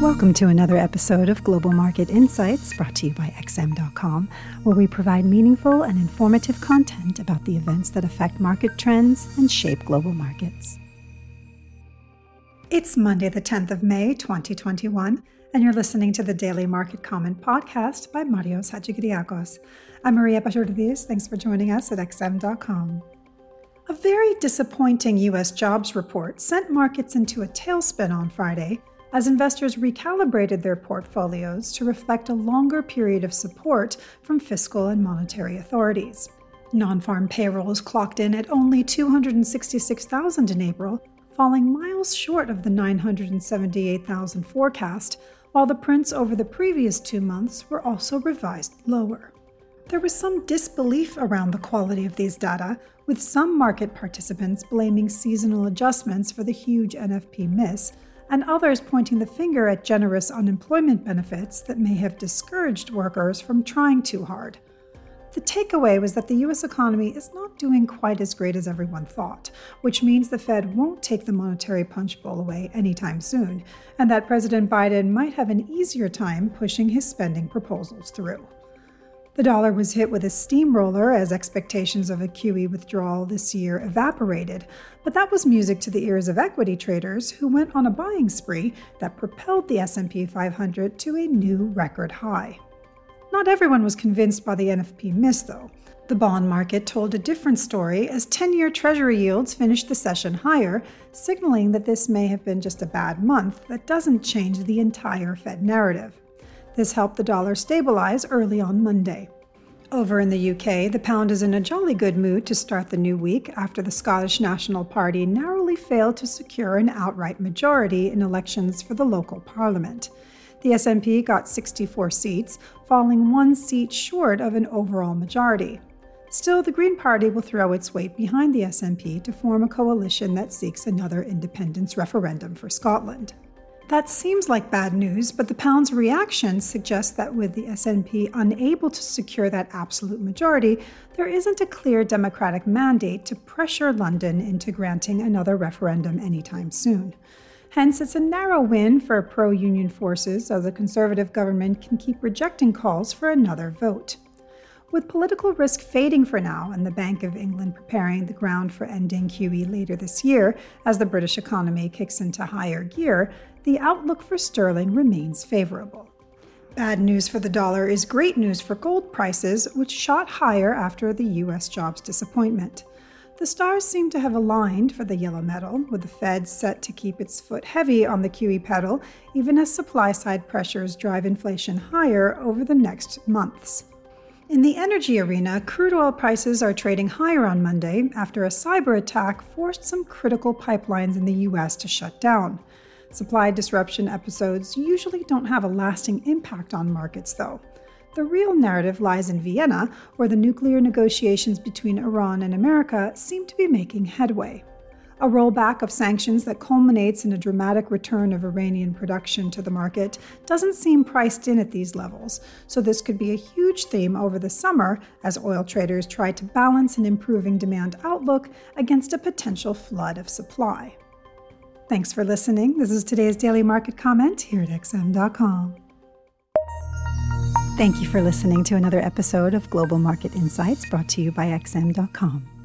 Welcome to another episode of Global Market Insights brought to you by XM.com, where we provide meaningful and informative content about the events that affect market trends and shape global markets. It's Monday, the 10th of May, 2021, and you're listening to the Daily Market Comment podcast by Marios Hadjikyriacos. I'm Maria Pachordis. Thanks for joining us at XM.com. A very disappointing U.S. jobs report sent markets into a tailspin on Friday as investors recalibrated their portfolios to reflect a longer period of support from fiscal and monetary authorities. Non farm payrolls clocked in at only 266,000 in April, falling miles short of the 978,000 forecast, while the prints over the previous two months were also revised lower. There was some disbelief around the quality of these data, with some market participants blaming seasonal adjustments for the huge NFP miss and others pointing the finger at generous unemployment benefits that may have discouraged workers from trying too hard. The takeaway was that the US economy is not doing quite as great as everyone thought, which means the Fed won't take the monetary punch bowl away anytime soon, and that President Biden might have an easier time pushing his spending proposals through. The dollar was hit with a steamroller as expectations of a QE withdrawal this year evaporated, but that was music to the ears of equity traders who went on a buying spree that propelled the S&P 500 to a new record high. Not everyone was convinced by the NFP miss though. The bond market told a different story as 10 year Treasury yields finished the session higher, signaling that this may have been just a bad month that doesn't change the entire Fed narrative. This helped the dollar stabilize early on Monday. Over in the UK, the pound is in a jolly good mood to start the new week after the Scottish National Party narrowly failed to secure an outright majority in elections for the local parliament. The SNP got 64 seats, falling one seat short of an overall majority. Still, the Green Party will throw its weight behind the SNP to form a coalition that seeks another independence referendum for Scotland. That seems like bad news, but the pound's reaction suggests that with the SNP unable to secure that absolute majority, there isn't a clear democratic mandate to pressure London into granting another referendum anytime soon. Hence, it's a narrow win for pro union forces as the Conservative government can keep rejecting calls for another vote. With political risk fading for now and the Bank of England preparing the ground for ending QE later this year as the British economy kicks into higher gear, the outlook for sterling remains favorable. Bad news for the dollar is great news for gold prices, which shot higher after the US jobs disappointment. The stars seem to have aligned for the yellow metal, with the Fed set to keep its foot heavy on the QE pedal, even as supply side pressures drive inflation higher over the next months. In the energy arena, crude oil prices are trading higher on Monday after a cyber attack forced some critical pipelines in the US to shut down. Supply disruption episodes usually don't have a lasting impact on markets, though. The real narrative lies in Vienna, where the nuclear negotiations between Iran and America seem to be making headway. A rollback of sanctions that culminates in a dramatic return of Iranian production to the market doesn't seem priced in at these levels, so this could be a huge theme over the summer as oil traders try to balance an improving demand outlook against a potential flood of supply. Thanks for listening. This is today's daily market comment here at XM.com. Thank you for listening to another episode of Global Market Insights brought to you by XM.com.